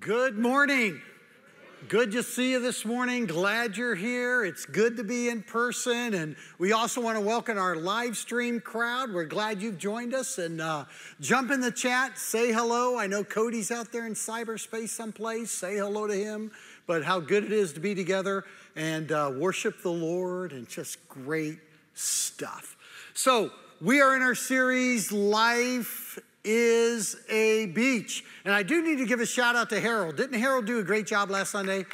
Good morning. Good to see you this morning. Glad you're here. It's good to be in person. And we also want to welcome our live stream crowd. We're glad you've joined us. And uh, jump in the chat, say hello. I know Cody's out there in cyberspace someplace. Say hello to him. But how good it is to be together and uh, worship the Lord and just great stuff. So, we are in our series, Life is a beach. And I do need to give a shout out to Harold. Didn't Harold do a great job last Sunday?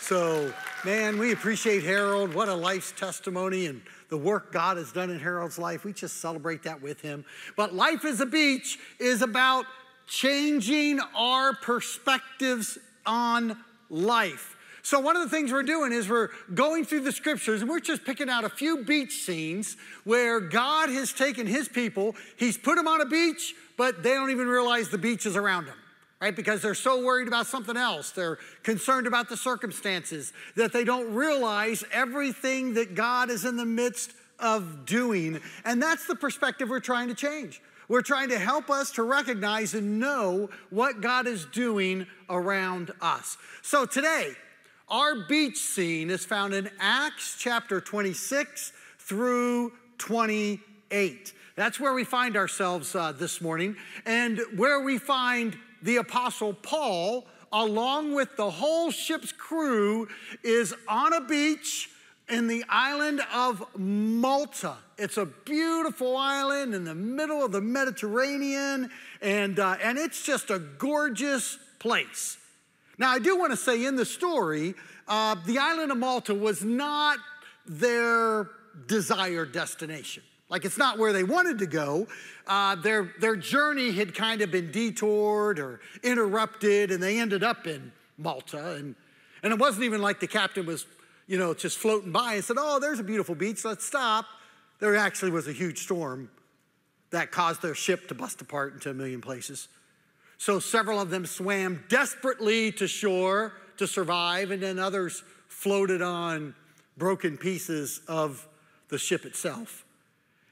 So, man, we appreciate Harold. What a life's testimony and the work God has done in Harold's life. We just celebrate that with him. But Life is a Beach is about changing our perspectives on life. So, one of the things we're doing is we're going through the scriptures and we're just picking out a few beach scenes where God has taken his people, he's put them on a beach, but they don't even realize the beach is around them, right? Because they're so worried about something else. They're concerned about the circumstances that they don't realize everything that God is in the midst of doing. And that's the perspective we're trying to change. We're trying to help us to recognize and know what God is doing around us. So today, our beach scene is found in Acts chapter 26 through 28. That's where we find ourselves uh, this morning, and where we find the Apostle Paul, along with the whole ship's crew, is on a beach in the island of Malta. It's a beautiful island in the middle of the Mediterranean, and, uh, and it's just a gorgeous place. Now, I do want to say in the story, uh, the island of Malta was not their desired destination. Like it's not where they wanted to go. Uh, their, their journey had kind of been detoured or interrupted, and they ended up in Malta. And, and it wasn't even like the captain was, you know, just floating by and said, Oh, there's a beautiful beach, let's stop. There actually was a huge storm that caused their ship to bust apart into a million places. So several of them swam desperately to shore to survive, and then others floated on broken pieces of the ship itself.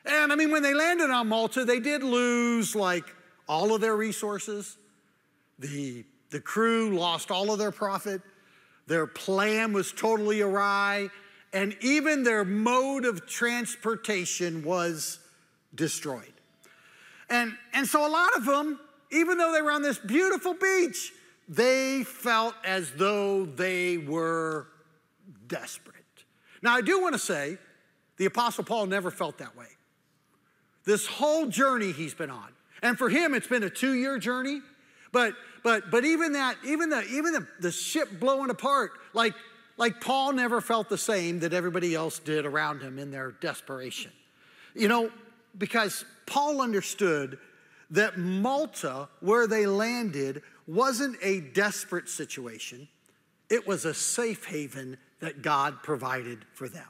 And I mean, when they landed on Malta, they did lose like all of their resources. The, the crew lost all of their profit. Their plan was totally awry. And even their mode of transportation was destroyed. And, and so a lot of them, even though they were on this beautiful beach, they felt as though they were desperate. Now, I do want to say the Apostle Paul never felt that way this whole journey he's been on. And for him, it's been a two year journey. But, but, but even that, even the, even the, the ship blowing apart, like, like Paul never felt the same that everybody else did around him in their desperation. You know, because Paul understood that Malta, where they landed, wasn't a desperate situation, it was a safe haven that God provided for them.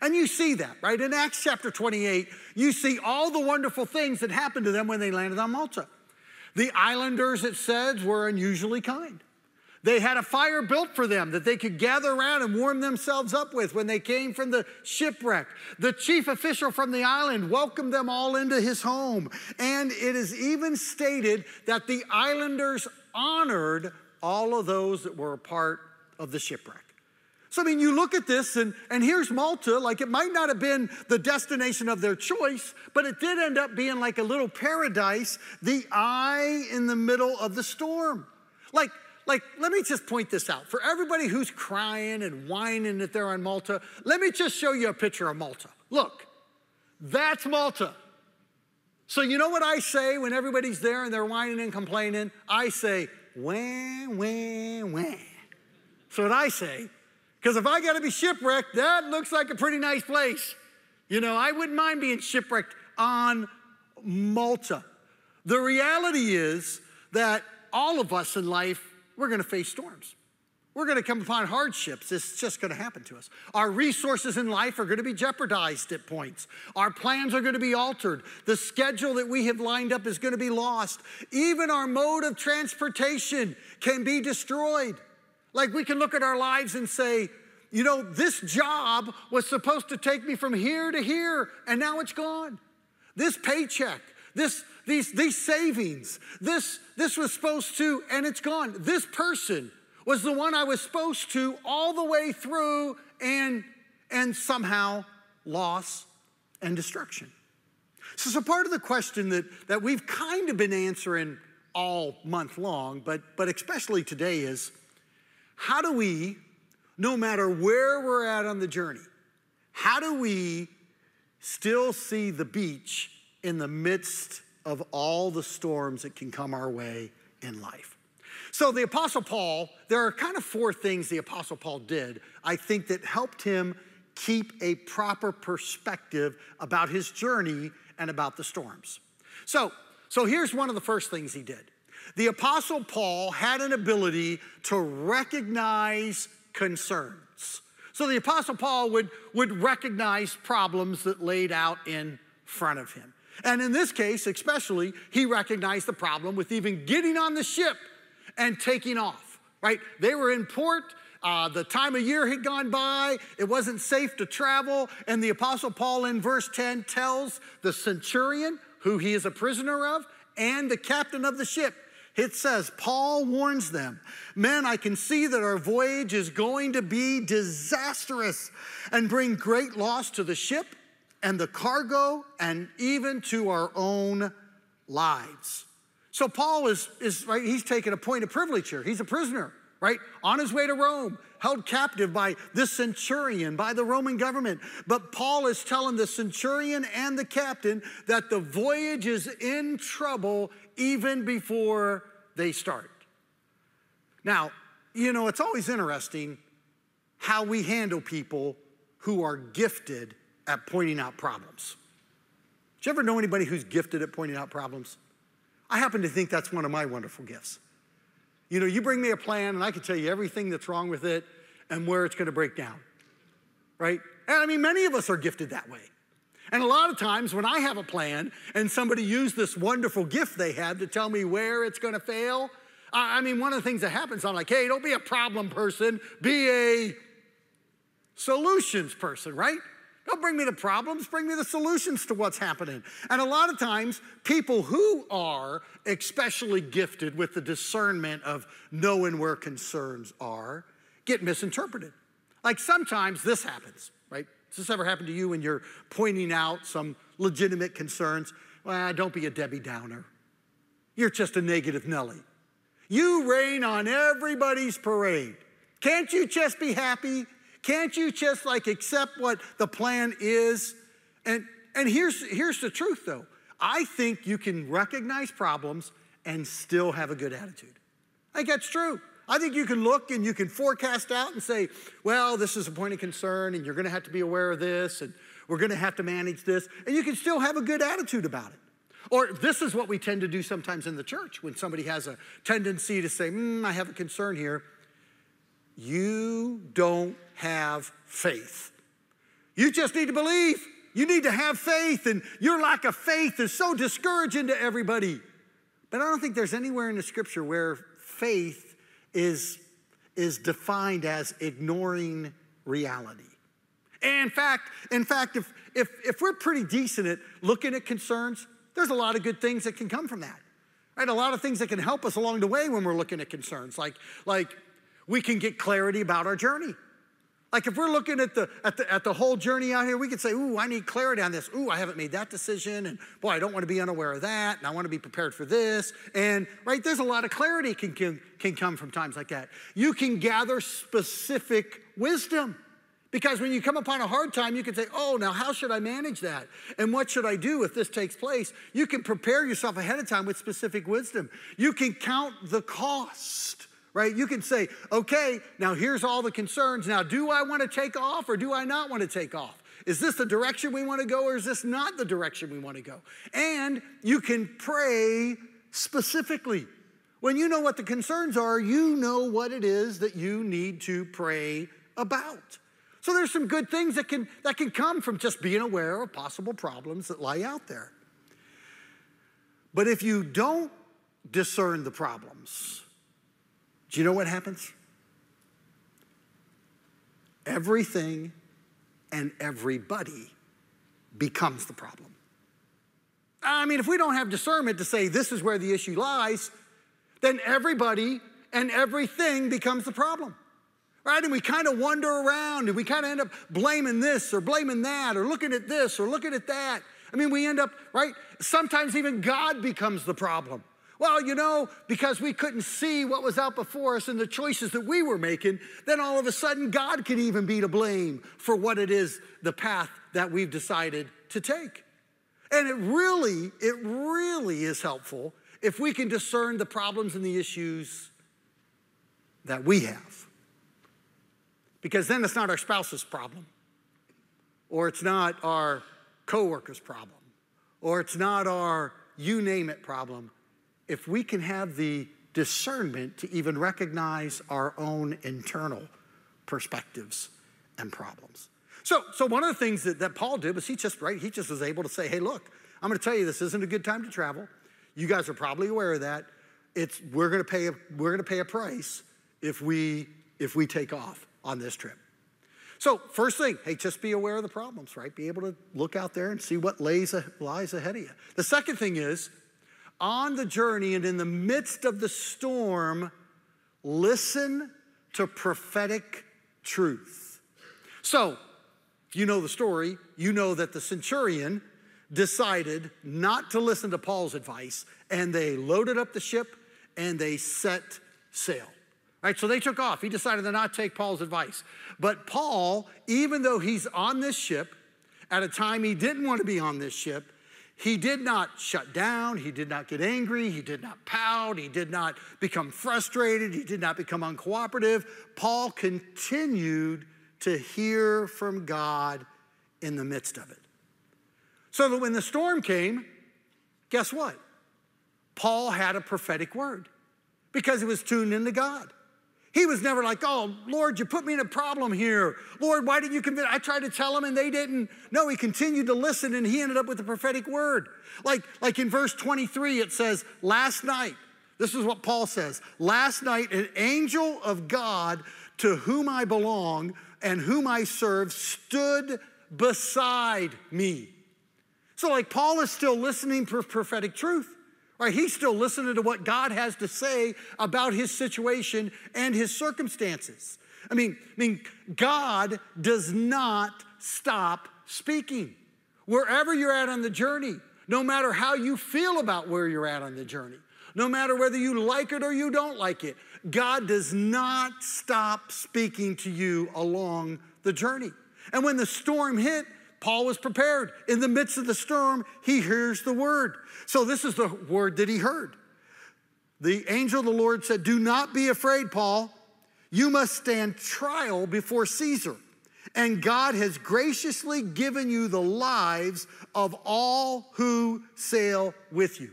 And you see that, right? In Acts chapter 28, you see all the wonderful things that happened to them when they landed on Malta. The islanders, it says, were unusually kind. They had a fire built for them that they could gather around and warm themselves up with when they came from the shipwreck. The chief official from the island welcomed them all into his home. And it is even stated that the islanders honored all of those that were a part of the shipwreck. So, I mean, you look at this, and, and here's Malta. Like, it might not have been the destination of their choice, but it did end up being like a little paradise, the eye in the middle of the storm. Like, like, let me just point this out. For everybody who's crying and whining that they're on Malta, let me just show you a picture of Malta. Look, that's Malta. So, you know what I say when everybody's there and they're whining and complaining? I say, wah, wah, wah. So, what I say because if I got to be shipwrecked, that looks like a pretty nice place. You know, I wouldn't mind being shipwrecked on Malta. The reality is that all of us in life, we're going to face storms. We're going to come upon hardships. It's just going to happen to us. Our resources in life are going to be jeopardized at points. Our plans are going to be altered. The schedule that we have lined up is going to be lost. Even our mode of transportation can be destroyed. Like we can look at our lives and say, you know, this job was supposed to take me from here to here, and now it's gone. This paycheck, this, these, these savings, this, this was supposed to, and it's gone. This person was the one I was supposed to all the way through and, and somehow loss and destruction. So, so part of the question that, that we've kind of been answering all month long, but, but especially today is how do we, no matter where we're at on the journey, how do we still see the beach in the midst of all the storms that can come our way in life? So, the Apostle Paul, there are kind of four things the Apostle Paul did, I think, that helped him keep a proper perspective about his journey and about the storms. So, so here's one of the first things he did. The Apostle Paul had an ability to recognize concerns. So the Apostle Paul would, would recognize problems that laid out in front of him. And in this case, especially, he recognized the problem with even getting on the ship and taking off, right? They were in port. Uh, the time of year had gone by. It wasn't safe to travel. And the Apostle Paul in verse 10 tells the centurion, who he is a prisoner of, and the captain of the ship, it says, Paul warns them, Men, I can see that our voyage is going to be disastrous and bring great loss to the ship and the cargo and even to our own lives. So Paul is, is right, he's taking a point of privilege here. He's a prisoner, right? On his way to Rome, held captive by this centurion, by the Roman government. But Paul is telling the centurion and the captain that the voyage is in trouble even before they start. Now, you know, it's always interesting how we handle people who are gifted at pointing out problems. Do you ever know anybody who's gifted at pointing out problems? I happen to think that's one of my wonderful gifts. You know, you bring me a plan and I can tell you everything that's wrong with it and where it's going to break down, right? And I mean, many of us are gifted that way. And a lot of times when I have a plan and somebody used this wonderful gift they have to tell me where it's going to fail, I mean, one of the things that happens, I'm like, hey, don't be a problem person, be a solutions person, right? Don't bring me the problems, bring me the solutions to what's happening. And a lot of times, people who are especially gifted with the discernment of knowing where concerns are get misinterpreted. Like sometimes this happens, right? Does this ever happen to you when you're pointing out some legitimate concerns? Well, don't be a Debbie Downer. You're just a negative Nelly. You rain on everybody's parade. Can't you just be happy? Can't you just like accept what the plan is? And, and here's, here's the truth though I think you can recognize problems and still have a good attitude. I think that's true. I think you can look and you can forecast out and say, well, this is a point of concern, and you're going to have to be aware of this, and we're going to have to manage this, and you can still have a good attitude about it. Or this is what we tend to do sometimes in the church when somebody has a tendency to say, mm, I have a concern here. You don't have faith. You just need to believe. You need to have faith, and your lack of faith is so discouraging to everybody. But I don't think there's anywhere in the scripture where faith is, is defined as ignoring reality. And in fact, in fact, if, if, if we're pretty decent at looking at concerns, there's a lot of good things that can come from that. Right? A lot of things that can help us along the way when we're looking at concerns. Like, like we can get clarity about our journey. Like if we're looking at the, at the, at the whole journey out here, we could say, ooh, I need clarity on this. Ooh, I haven't made that decision. And boy, I don't want to be unaware of that. And I want to be prepared for this. And right, there's a lot of clarity can, can, can come from times like that. You can gather specific wisdom. Because when you come upon a hard time, you can say, oh, now how should I manage that? And what should I do if this takes place? You can prepare yourself ahead of time with specific wisdom. You can count the cost right? You can say, okay, now here's all the concerns. Now, do I want to take off or do I not want to take off? Is this the direction we want to go or is this not the direction we want to go? And you can pray specifically. When you know what the concerns are, you know what it is that you need to pray about. So there's some good things that can, that can come from just being aware of possible problems that lie out there. But if you don't discern the problems, do you know what happens? Everything and everybody becomes the problem. I mean, if we don't have discernment to say this is where the issue lies, then everybody and everything becomes the problem. Right? And we kind of wander around and we kind of end up blaming this or blaming that or looking at this or looking at that. I mean, we end up, right? Sometimes even God becomes the problem. Well, you know, because we couldn't see what was out before us and the choices that we were making, then all of a sudden God can even be to blame for what it is, the path that we've decided to take. And it really, it really is helpful if we can discern the problems and the issues that we have. Because then it's not our spouse's problem, or it's not our coworker's problem, or it's not our you name it problem if we can have the discernment to even recognize our own internal perspectives and problems. So, so one of the things that, that Paul did was he just, right, he just was able to say, hey, look, I'm gonna tell you this isn't a good time to travel. You guys are probably aware of that. It's, we're gonna pay a, we're gonna pay a price if we, if we take off on this trip. So, first thing, hey, just be aware of the problems, right? Be able to look out there and see what lays, lies ahead of you. The second thing is, on the journey and in the midst of the storm, listen to prophetic truth. So, if you know the story, you know that the centurion decided not to listen to Paul's advice and they loaded up the ship and they set sail. Right, so they took off. He decided to not take Paul's advice. But Paul, even though he's on this ship, at a time he didn't want to be on this ship, he did not shut down. He did not get angry. He did not pout. He did not become frustrated. He did not become uncooperative. Paul continued to hear from God in the midst of it. So that when the storm came, guess what? Paul had a prophetic word because he was tuned into God. He was never like, oh, Lord, you put me in a problem here. Lord, why didn't you convince? I tried to tell him and they didn't. No, he continued to listen and he ended up with the prophetic word. Like, like in verse 23, it says, last night, this is what Paul says, last night, an angel of God to whom I belong and whom I serve stood beside me. So, like, Paul is still listening for prophetic truth. Right? He's still listening to what God has to say about his situation and his circumstances. I mean, I mean, God does not stop speaking. Wherever you're at on the journey, no matter how you feel about where you're at on the journey, no matter whether you like it or you don't like it, God does not stop speaking to you along the journey. And when the storm hit, Paul was prepared. In the midst of the storm, he hears the word. So, this is the word that he heard. The angel of the Lord said, Do not be afraid, Paul. You must stand trial before Caesar. And God has graciously given you the lives of all who sail with you.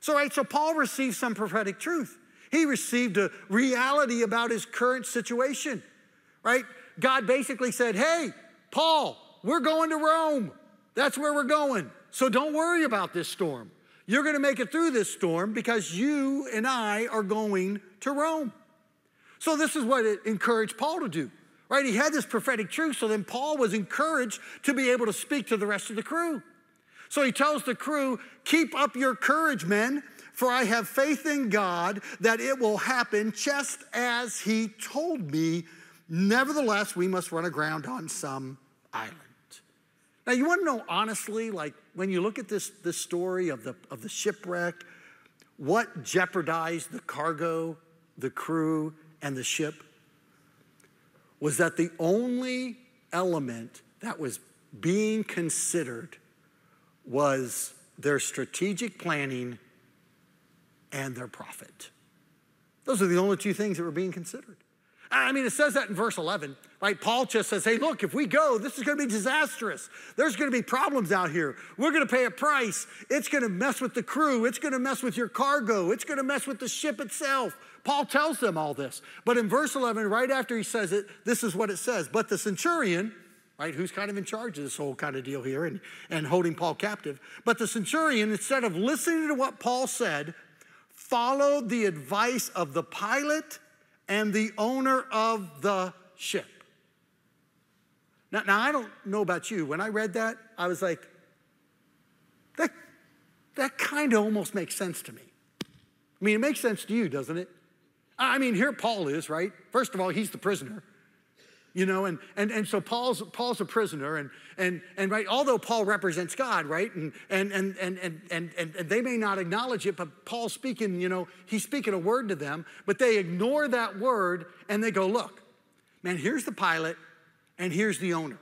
So, right, so Paul received some prophetic truth. He received a reality about his current situation, right? God basically said, Hey, Paul, we're going to Rome. That's where we're going. So don't worry about this storm. You're going to make it through this storm because you and I are going to Rome. So this is what it encouraged Paul to do, right? He had this prophetic truth, so then Paul was encouraged to be able to speak to the rest of the crew. So he tells the crew, Keep up your courage, men, for I have faith in God that it will happen just as he told me. Nevertheless, we must run aground on some island. Now, you want to know honestly, like when you look at this, this story of the, of the shipwreck, what jeopardized the cargo, the crew, and the ship was that the only element that was being considered was their strategic planning and their profit. Those are the only two things that were being considered. I mean, it says that in verse 11, right? Paul just says, hey, look, if we go, this is going to be disastrous. There's going to be problems out here. We're going to pay a price. It's going to mess with the crew. It's going to mess with your cargo. It's going to mess with the ship itself. Paul tells them all this. But in verse 11, right after he says it, this is what it says. But the centurion, right, who's kind of in charge of this whole kind of deal here and, and holding Paul captive, but the centurion, instead of listening to what Paul said, followed the advice of the pilot and the owner of the ship. Now, now, I don't know about you. When I read that, I was like, that, that kind of almost makes sense to me. I mean, it makes sense to you, doesn't it? I mean, here Paul is, right? First of all, he's the prisoner. You know, and, and, and so Paul's, Paul's a prisoner, and, and, and right, although Paul represents God, right, and, and, and, and, and, and, and they may not acknowledge it, but Paul's speaking, you know, he's speaking a word to them, but they ignore that word and they go, look, man, here's the pilot and here's the owner.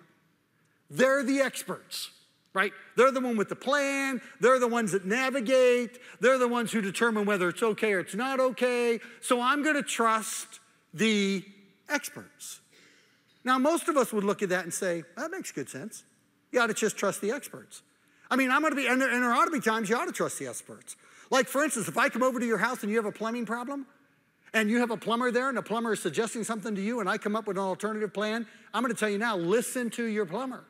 They're the experts right? They're the one with the plan. They're the ones that navigate. They're the ones who determine whether it's okay or it's not okay. So I'm going to trust the experts. Now, most of us would look at that and say, that makes good sense. You ought to just trust the experts. I mean, I'm going to be, and there, and there ought to be times you ought to trust the experts. Like, for instance, if I come over to your house and you have a plumbing problem, and you have a plumber there, and the plumber is suggesting something to you, and I come up with an alternative plan, I'm going to tell you now listen to your plumber,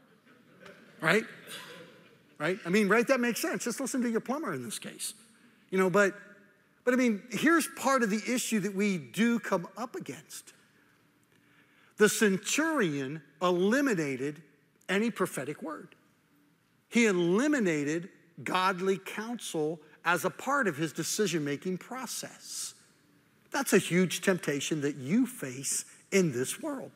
right? right? I mean, right, that makes sense. Just listen to your plumber in this case. You know, but but I mean, here's part of the issue that we do come up against. The centurion eliminated any prophetic word. He eliminated godly counsel as a part of his decision making process. That's a huge temptation that you face in this world.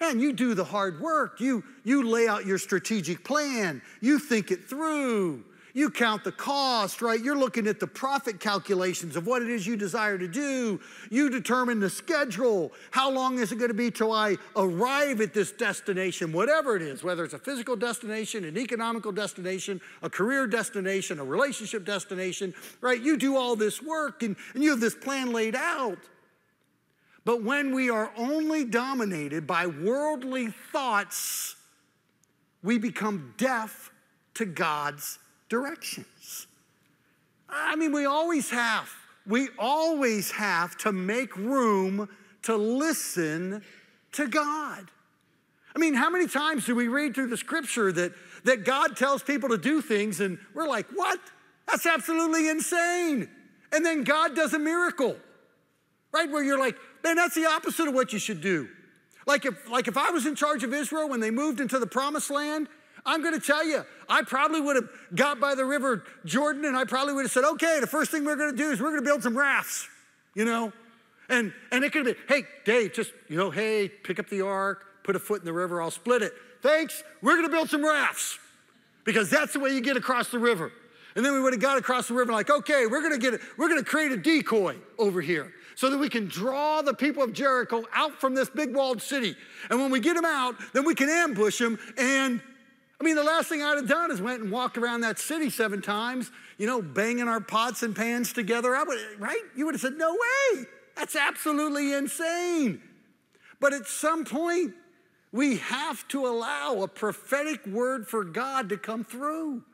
Man, you do the hard work. You, you lay out your strategic plan. You think it through. You count the cost, right? You're looking at the profit calculations of what it is you desire to do. You determine the schedule. How long is it going to be till I arrive at this destination, whatever it is, whether it's a physical destination, an economical destination, a career destination, a relationship destination, right? You do all this work and, and you have this plan laid out. But when we are only dominated by worldly thoughts, we become deaf to God's directions. I mean, we always have. We always have to make room to listen to God. I mean, how many times do we read through the scripture that, that God tells people to do things and we're like, what? That's absolutely insane. And then God does a miracle, right? Where you're like, Man, that's the opposite of what you should do. Like if, like if I was in charge of Israel when they moved into the promised land, I'm going to tell you, I probably would have got by the river Jordan and I probably would have said, okay, the first thing we're going to do is we're going to build some rafts, you know? And, and it could have been, hey, Dave, just, you know, hey, pick up the ark, put a foot in the river, I'll split it. Thanks, we're going to build some rafts because that's the way you get across the river. And then we would have got across the river like, okay, we're going to get it, we're going to create a decoy over here so that we can draw the people of Jericho out from this big walled city. And when we get them out, then we can ambush them. And I mean, the last thing I'd have done is went and walked around that city seven times, you know, banging our pots and pans together. I would, right? You would have said, no way. That's absolutely insane. But at some point, we have to allow a prophetic word for God to come through.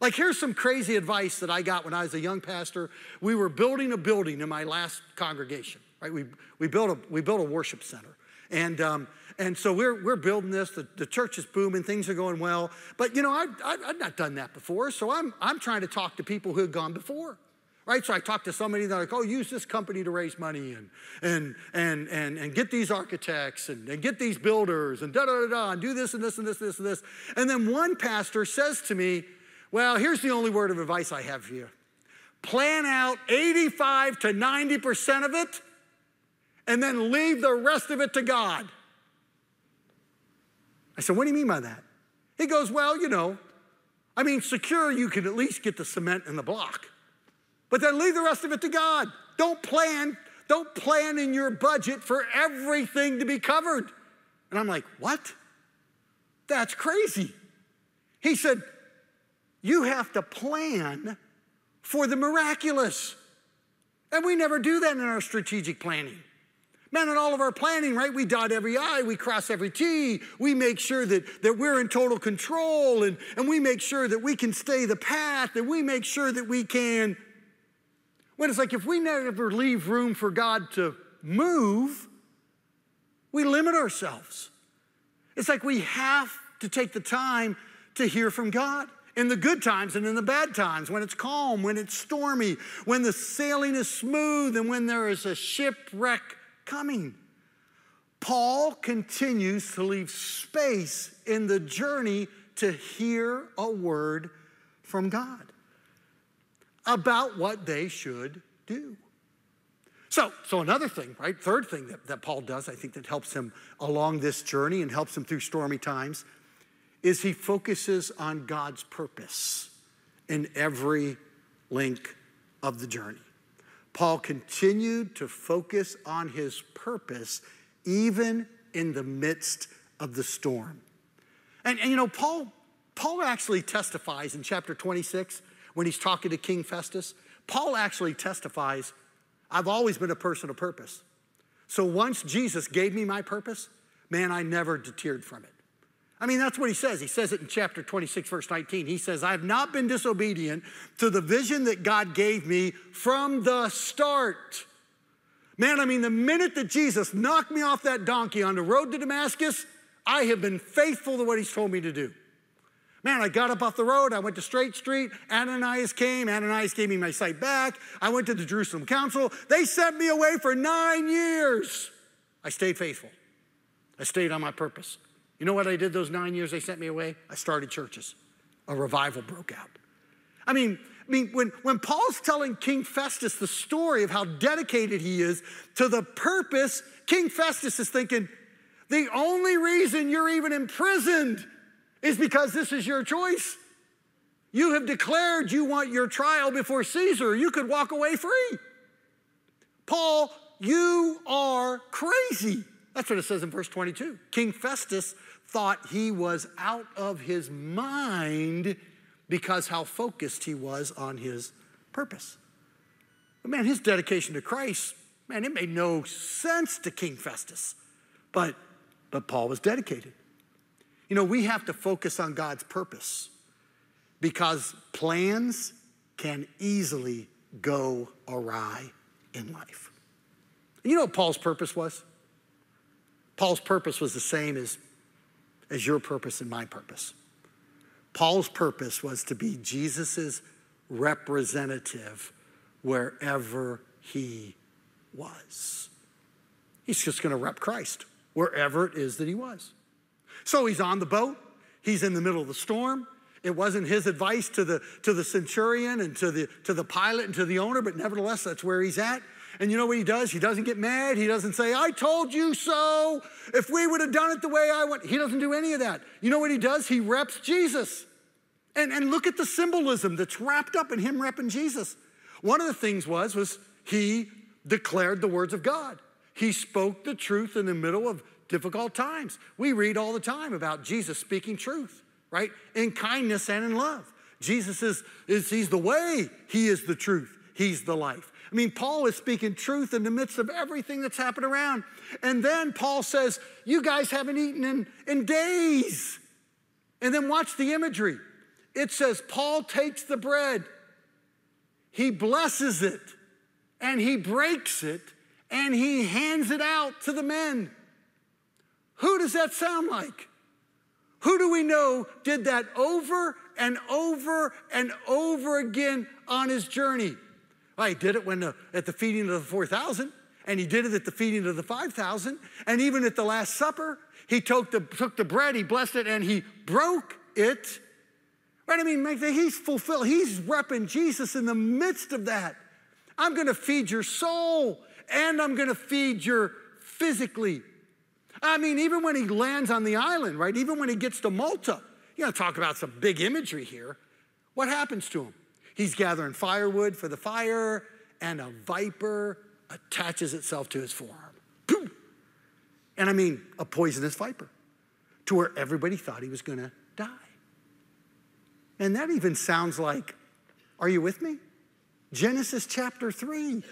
Like, here's some crazy advice that I got when I was a young pastor. We were building a building in my last congregation, right? We, we, built, a, we built a worship center. And, um, and so we're, we're building this, the, the church is booming, things are going well. But, you know, I, I, I've not done that before, so I'm, I'm trying to talk to people who had gone before right? So I talked to somebody, and they're like, oh, use this company to raise money and, and, and, and, and get these architects and, and get these builders and da da da da and do this and this and this and this and this. And then one pastor says to me, well, here's the only word of advice I have for you plan out 85 to 90% of it, and then leave the rest of it to God. I said, What do you mean by that? He goes, Well, you know, I mean, secure, you can at least get the cement and the block, but then leave the rest of it to God. Don't plan, don't plan in your budget for everything to be covered. And I'm like, What? That's crazy. He said, you have to plan for the miraculous. And we never do that in our strategic planning. Man, in all of our planning, right, we dot every I, we cross every T, we make sure that, that we're in total control, and, and we make sure that we can stay the path, and we make sure that we can. When it's like if we never leave room for God to move, we limit ourselves. It's like we have to take the time to hear from God in the good times and in the bad times, when it's calm, when it's stormy, when the sailing is smooth, and when there is a shipwreck coming. Paul continues to leave space in the journey to hear a word from God about what they should do. So, so another thing, right? Third thing that, that Paul does, I think that helps him along this journey and helps him through stormy times, is he focuses on God's purpose in every link of the journey. Paul continued to focus on his purpose even in the midst of the storm. And, and you know, Paul, Paul actually testifies in chapter 26 when he's talking to King Festus. Paul actually testifies, I've always been a person of purpose. So once Jesus gave me my purpose, man, I never deterred from it. I mean, that's what he says. He says it in chapter 26, verse 19. He says, I have not been disobedient to the vision that God gave me from the start. Man, I mean, the minute that Jesus knocked me off that donkey on the road to Damascus, I have been faithful to what he's told me to do. Man, I got up off the road. I went to Straight Street. Ananias came. Ananias gave me my sight back. I went to the Jerusalem Council. They sent me away for nine years. I stayed faithful. I stayed on my purpose. You know what I did those nine years they sent me away? I started churches. A revival broke out. I mean, I mean, when, when Paul's telling King Festus the story of how dedicated he is to the purpose, King Festus is thinking, the only reason you're even imprisoned is because this is your choice. You have declared you want your trial before Caesar. You could walk away free. Paul, you are crazy. That's what it says in verse 22. King Festus thought he was out of his mind because how focused he was on his purpose. But man, his dedication to Christ, man, it made no sense to King Festus. But, but Paul was dedicated. You know, we have to focus on God's purpose because plans can easily go awry in life. You know what Paul's purpose was? Paul's purpose was the same as, as your purpose and my purpose. Paul's purpose was to be Jesus' representative wherever he was. He's just going to rep Christ wherever it is that he was. So he's on the boat, he's in the middle of the storm. It wasn't his advice to the, to the centurion and to the, to the pilot and to the owner, but nevertheless, that's where he's at. And you know what he does? He doesn't get mad. He doesn't say, I told you so. If we would have done it the way I want, he doesn't do any of that. You know what he does? He reps Jesus. And, and look at the symbolism that's wrapped up in him repping Jesus. One of the things was, was he declared the words of God. He spoke the truth in the middle of difficult times. We read all the time about Jesus speaking truth, right? In kindness and in love. Jesus is, is he's the way, he is the truth, he's the life. I mean, Paul is speaking truth in the midst of everything that's happened around. And then Paul says, You guys haven't eaten in, in days. And then watch the imagery. It says, Paul takes the bread, he blesses it, and he breaks it, and he hands it out to the men. Who does that sound like? Who do we know did that over and over and over again on his journey? Well, he did it when the, at the feeding of the 4,000, and he did it at the feeding of the 5,000, and even at the Last Supper, he took the, took the bread, he blessed it, and he broke it. Right? I mean, he's fulfilled, he's repping Jesus in the midst of that. I'm gonna feed your soul, and I'm gonna feed your physically I mean, even when he lands on the island, right? Even when he gets to Malta, you know, talk about some big imagery here. What happens to him? He's gathering firewood for the fire, and a viper attaches itself to his forearm. Boom! And I mean, a poisonous viper to where everybody thought he was going to die. And that even sounds like, are you with me? Genesis chapter 3,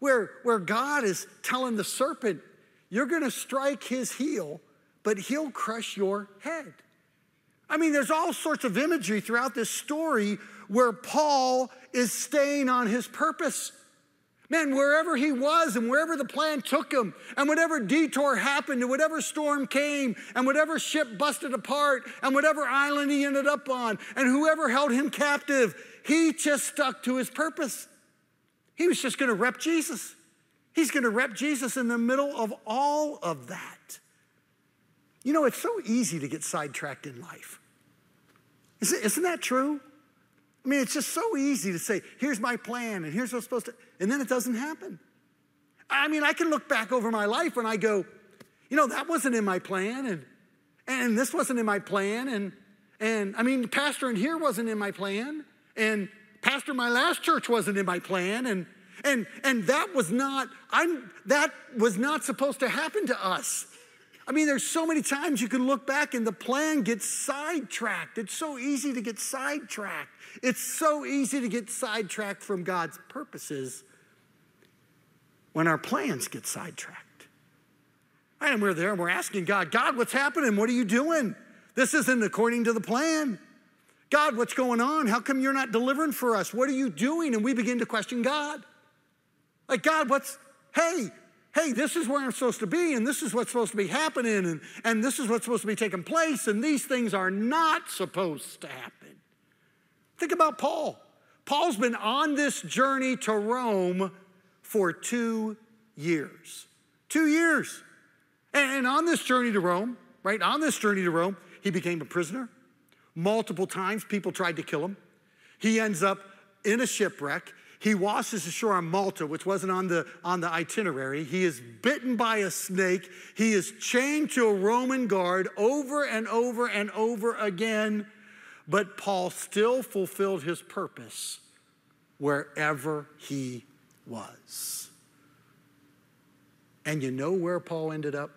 where, where God is telling the serpent, you're going to strike his heel, but he'll crush your head. I mean, there's all sorts of imagery throughout this story where Paul is staying on his purpose. Man, wherever he was and wherever the plan took him, and whatever detour happened, and whatever storm came, and whatever ship busted apart, and whatever island he ended up on, and whoever held him captive, he just stuck to his purpose. He was just gonna rep Jesus. He's to rep Jesus in the middle of all of that. You know, it's so easy to get sidetracked in life. Isn't that true? I mean, it's just so easy to say, here's my plan and here's what's supposed to, and then it doesn't happen. I mean, I can look back over my life and I go, you know, that wasn't in my plan and and this wasn't in my plan and and I mean, pastor in here wasn't in my plan and pastor my last church wasn't in my plan and and and that was not I'm that was not supposed to happen to us. I mean, there's so many times you can look back and the plan gets sidetracked. It's so easy to get sidetracked. It's so easy to get sidetracked from God's purposes when our plans get sidetracked. And we're there and we're asking God, God, what's happening? What are you doing? This isn't according to the plan. God, what's going on? How come you're not delivering for us? What are you doing? And we begin to question God. Like, God, what's, hey, hey, this is where I'm supposed to be, and this is what's supposed to be happening, and, and this is what's supposed to be taking place, and these things are not supposed to happen. Think about Paul. Paul's been on this journey to Rome for two years. Two years. And on this journey to Rome, right, on this journey to Rome, he became a prisoner. Multiple times people tried to kill him. He ends up in a shipwreck. He washes ashore on Malta, which wasn't on the, on the itinerary. He is bitten by a snake. He is chained to a Roman guard over and over and over again. But Paul still fulfilled his purpose wherever he was. And you know where Paul ended up?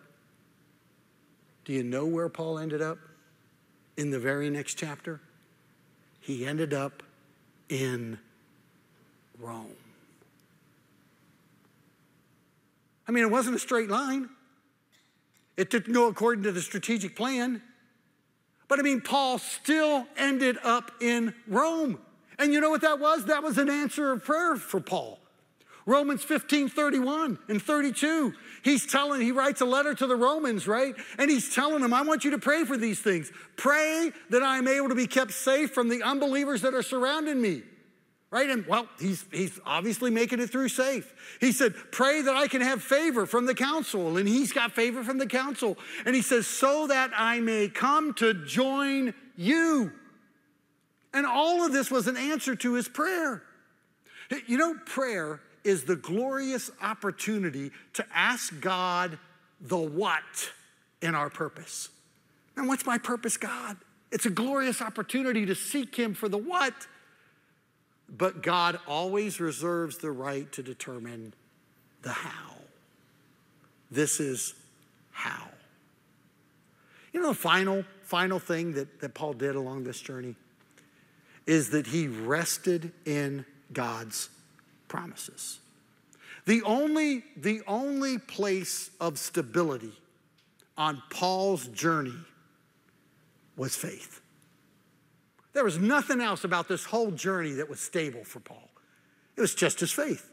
Do you know where Paul ended up? In the very next chapter? He ended up in Rome. I mean, it wasn't a straight line. It didn't go according to the strategic plan. But I mean, Paul still ended up in Rome. And you know what that was? That was an answer of prayer for Paul. Romans 15, 31 and 32. He's telling, he writes a letter to the Romans, right? And he's telling them, I want you to pray for these things. Pray that I am able to be kept safe from the unbelievers that are surrounding me. Right? And well, he's, he's obviously making it through safe. He said, Pray that I can have favor from the council. And he's got favor from the council. And he says, So that I may come to join you. And all of this was an answer to his prayer. You know, prayer is the glorious opportunity to ask God the what in our purpose. And what's my purpose, God? It's a glorious opportunity to seek Him for the what. But God always reserves the right to determine the how. This is how. You know, the final, final thing that, that Paul did along this journey is that he rested in God's promises. The only, the only place of stability on Paul's journey was faith. There was nothing else about this whole journey that was stable for Paul. It was just his faith.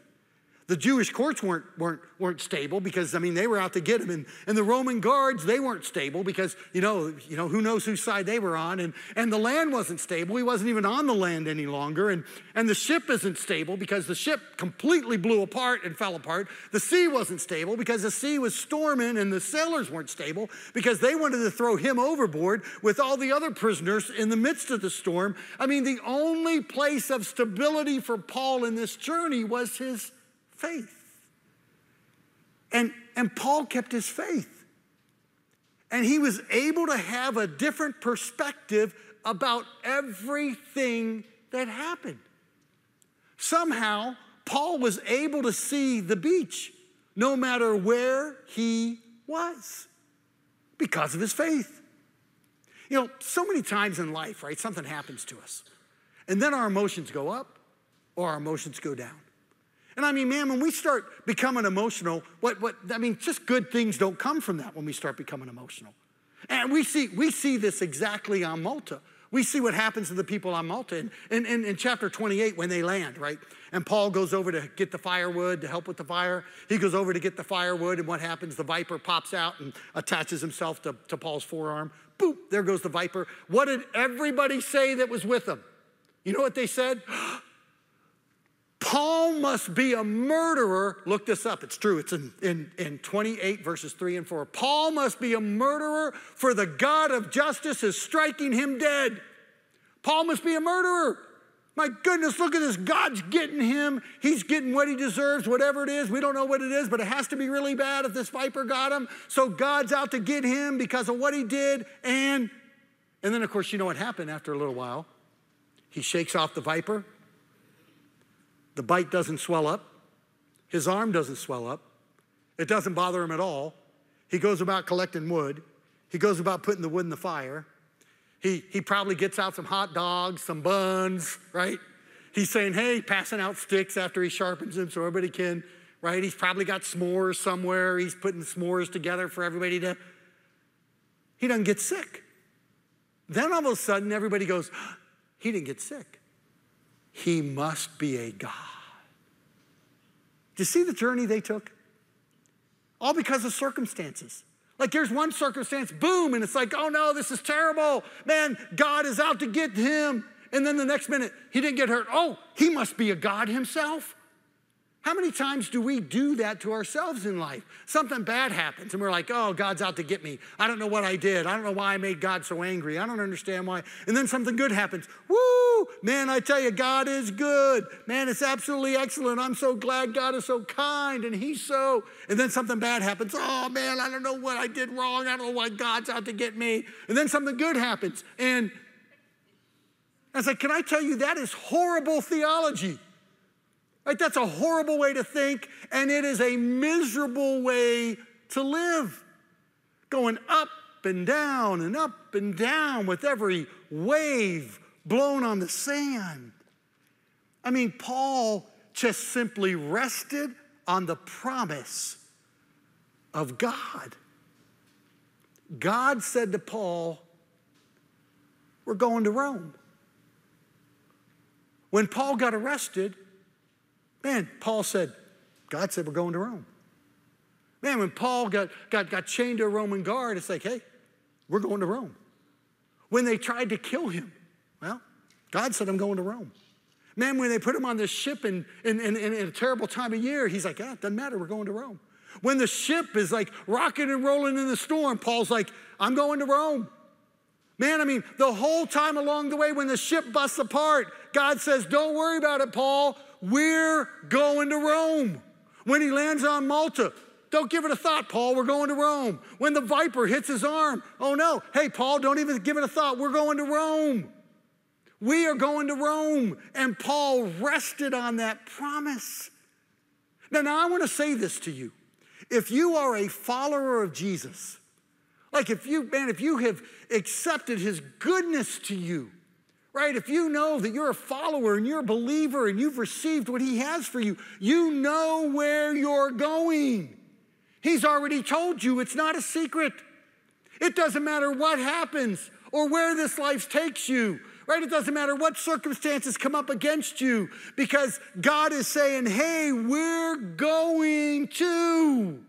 The Jewish courts weren't, weren't, weren't stable because, I mean, they were out to get him. And, and the Roman guards, they weren't stable because, you know, you know, who knows whose side they were on. And, and the land wasn't stable. He wasn't even on the land any longer. And, and the ship isn't stable because the ship completely blew apart and fell apart. The sea wasn't stable because the sea was storming and the sailors weren't stable because they wanted to throw him overboard with all the other prisoners in the midst of the storm. I mean, the only place of stability for Paul in this journey was his faith. And, and Paul kept his faith. And he was able to have a different perspective about everything that happened. Somehow, Paul was able to see the beach no matter where he was because of his faith. You know, so many times in life, right, something happens to us. And then our emotions go up or our emotions go down. And I mean, man, when we start becoming emotional, what, what, I mean, just good things don't come from that when we start becoming emotional. And we see, we see this exactly on Malta. We see what happens to the people on Malta in, in, in, in, chapter 28 when they land, right? And Paul goes over to get the firewood to help with the fire. He goes over to get the firewood, and what happens? The viper pops out and attaches himself to, to Paul's forearm. Boop, there goes the viper. What did everybody say that was with him? You know what they said? Paul must be a murderer. Look this up, it's true. It's in, in, in 28 verses 3 and 4. Paul must be a murderer, for the God of justice is striking him dead. Paul must be a murderer. My goodness, look at this. God's getting him. He's getting what he deserves, whatever it is. We don't know what it is, but it has to be really bad if this viper got him. So God's out to get him because of what he did. And, and then, of course, you know what happened after a little while. He shakes off the viper. The bite doesn't swell up. His arm doesn't swell up. It doesn't bother him at all. He goes about collecting wood. He goes about putting the wood in the fire. He, he probably gets out some hot dogs, some buns, right? He's saying, hey, passing out sticks after he sharpens them so everybody can, right? He's probably got s'mores somewhere. He's putting s'mores together for everybody to. He doesn't get sick. Then all of a sudden, everybody goes, he didn't get sick. He must be a God. Do you see the journey they took? All because of circumstances. Like here's one circumstance, boom, and it's like, oh no, this is terrible. Man, God is out to get him. And then the next minute, he didn't get hurt. Oh, he must be a God himself. How many times do we do that to ourselves in life? Something bad happens and we're like, oh, God's out to get me. I don't know what I did. I don't know why I made God so angry. I don't understand why. And then something good happens. Woo! Man, I tell you, God is good. Man, it's absolutely excellent. I'm so glad God is so kind and He's so. And then something bad happens. Oh, man, I don't know what I did wrong. I don't know why God's out to get me. And then something good happens. And I was like, can I tell you, that is horrible theology. Right? That's a horrible way to think, and it is a miserable way to live. Going up and down and up and down with every wave blown on the sand. I mean, Paul just simply rested on the promise of God. God said to Paul, We're going to Rome. When Paul got arrested, Man, Paul said, God said we're going to Rome. Man, when Paul got, got, got chained to a Roman guard, it's like, hey, we're going to Rome. When they tried to kill him, well, God said, I'm going to Rome. Man, when they put him on this ship in, in, in, in a terrible time of year, he's like, yeah, it doesn't matter, we're going to Rome. When the ship is like rocking and rolling in the storm, Paul's like, I'm going to Rome. Man, I mean, the whole time along the way, when the ship busts apart, God says, Don't worry about it, Paul. We're going to Rome. When he lands on Malta, don't give it a thought, Paul. We're going to Rome. When the viper hits his arm, oh no, hey, Paul, don't even give it a thought. We're going to Rome. We are going to Rome. And Paul rested on that promise. Now, now I want to say this to you. If you are a follower of Jesus, like if you, man, if you have accepted his goodness to you, right? If you know that you're a follower and you're a believer and you've received what He has for you, you know where you're going. He's already told you, it's not a secret. It doesn't matter what happens or where this life takes you, right? It doesn't matter what circumstances come up against you because God is saying, hey, we're going to.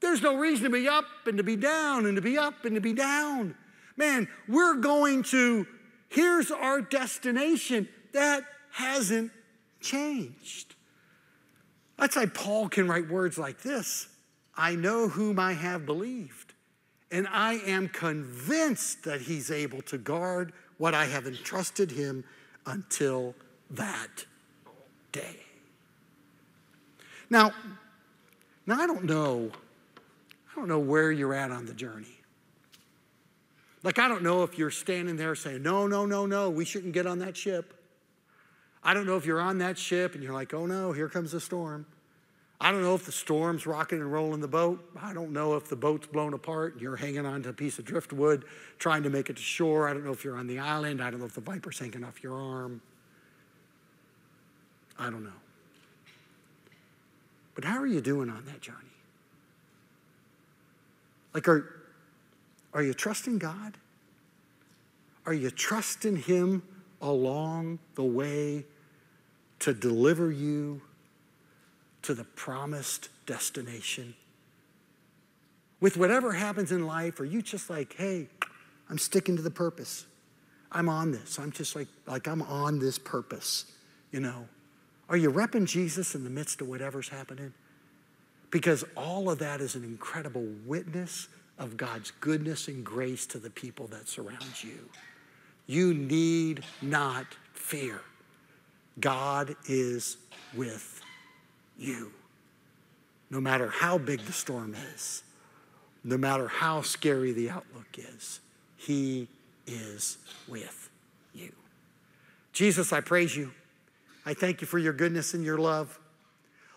There's no reason to be up and to be down and to be up and to be down. Man, we're going to Here's our destination. That hasn't changed. That's why Paul can write words like this I know whom I have believed, and I am convinced that he's able to guard what I have entrusted him until that day. Now, now I don't know, I don't know where you're at on the journey. Like, I don't know if you're standing there saying, no, no, no, no, we shouldn't get on that ship. I don't know if you're on that ship and you're like, oh no, here comes the storm. I don't know if the storm's rocking and rolling the boat. I don't know if the boat's blown apart and you're hanging onto a piece of driftwood trying to make it to shore. I don't know if you're on the island. I don't know if the viper's hanging off your arm. I don't know. But how are you doing on that journey? Like, are, are you trusting God? Are you trusting Him along the way to deliver you to the promised destination? With whatever happens in life, are you just like, hey, I'm sticking to the purpose? I'm on this. I'm just like, like I'm on this purpose, you know. Are you repping Jesus in the midst of whatever's happening? Because all of that is an incredible witness of God's goodness and grace to the people that surround you. You need not fear God is with you. No matter how big the storm is, no matter how scary the outlook is, He is with you. Jesus, I praise you. I thank you for your goodness and your love.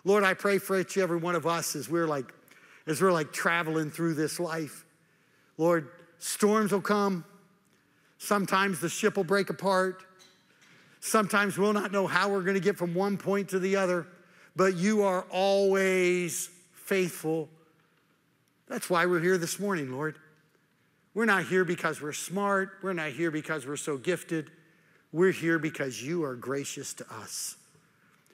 Lord, I pray for each and every one of us as we're like, as we're like traveling through this life. Lord, storms will come. Sometimes the ship will break apart. Sometimes we'll not know how we're going to get from one point to the other, but you are always faithful. That's why we're here this morning, Lord. We're not here because we're smart. We're not here because we're so gifted. We're here because you are gracious to us.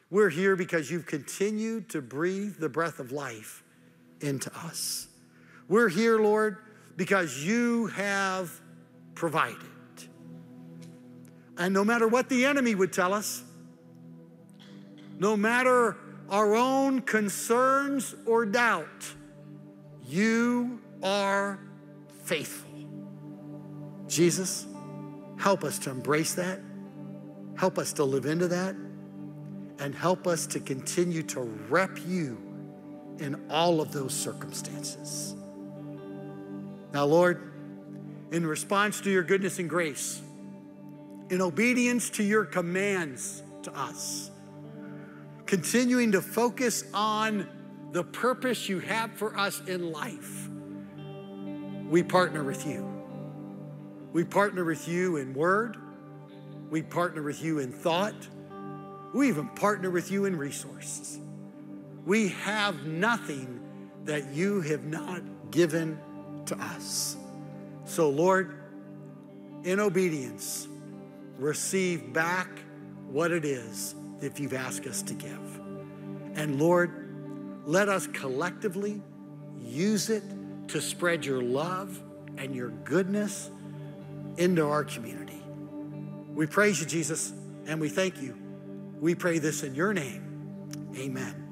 We're here because you've continued to breathe the breath of life into us. We're here, Lord, because you have provided. And no matter what the enemy would tell us, no matter our own concerns or doubt, you are faithful. Jesus, help us to embrace that. Help us to live into that. And help us to continue to rep you in all of those circumstances. Now, Lord, in response to your goodness and grace, in obedience to your commands to us, continuing to focus on the purpose you have for us in life, we partner with you. We partner with you in word, we partner with you in thought, we even partner with you in resources. We have nothing that you have not given to us. So, Lord, in obedience, receive back what it is that you've asked us to give. And Lord, let us collectively use it to spread your love and your goodness into our community. We praise you, Jesus, and we thank you. We pray this in your name. Amen.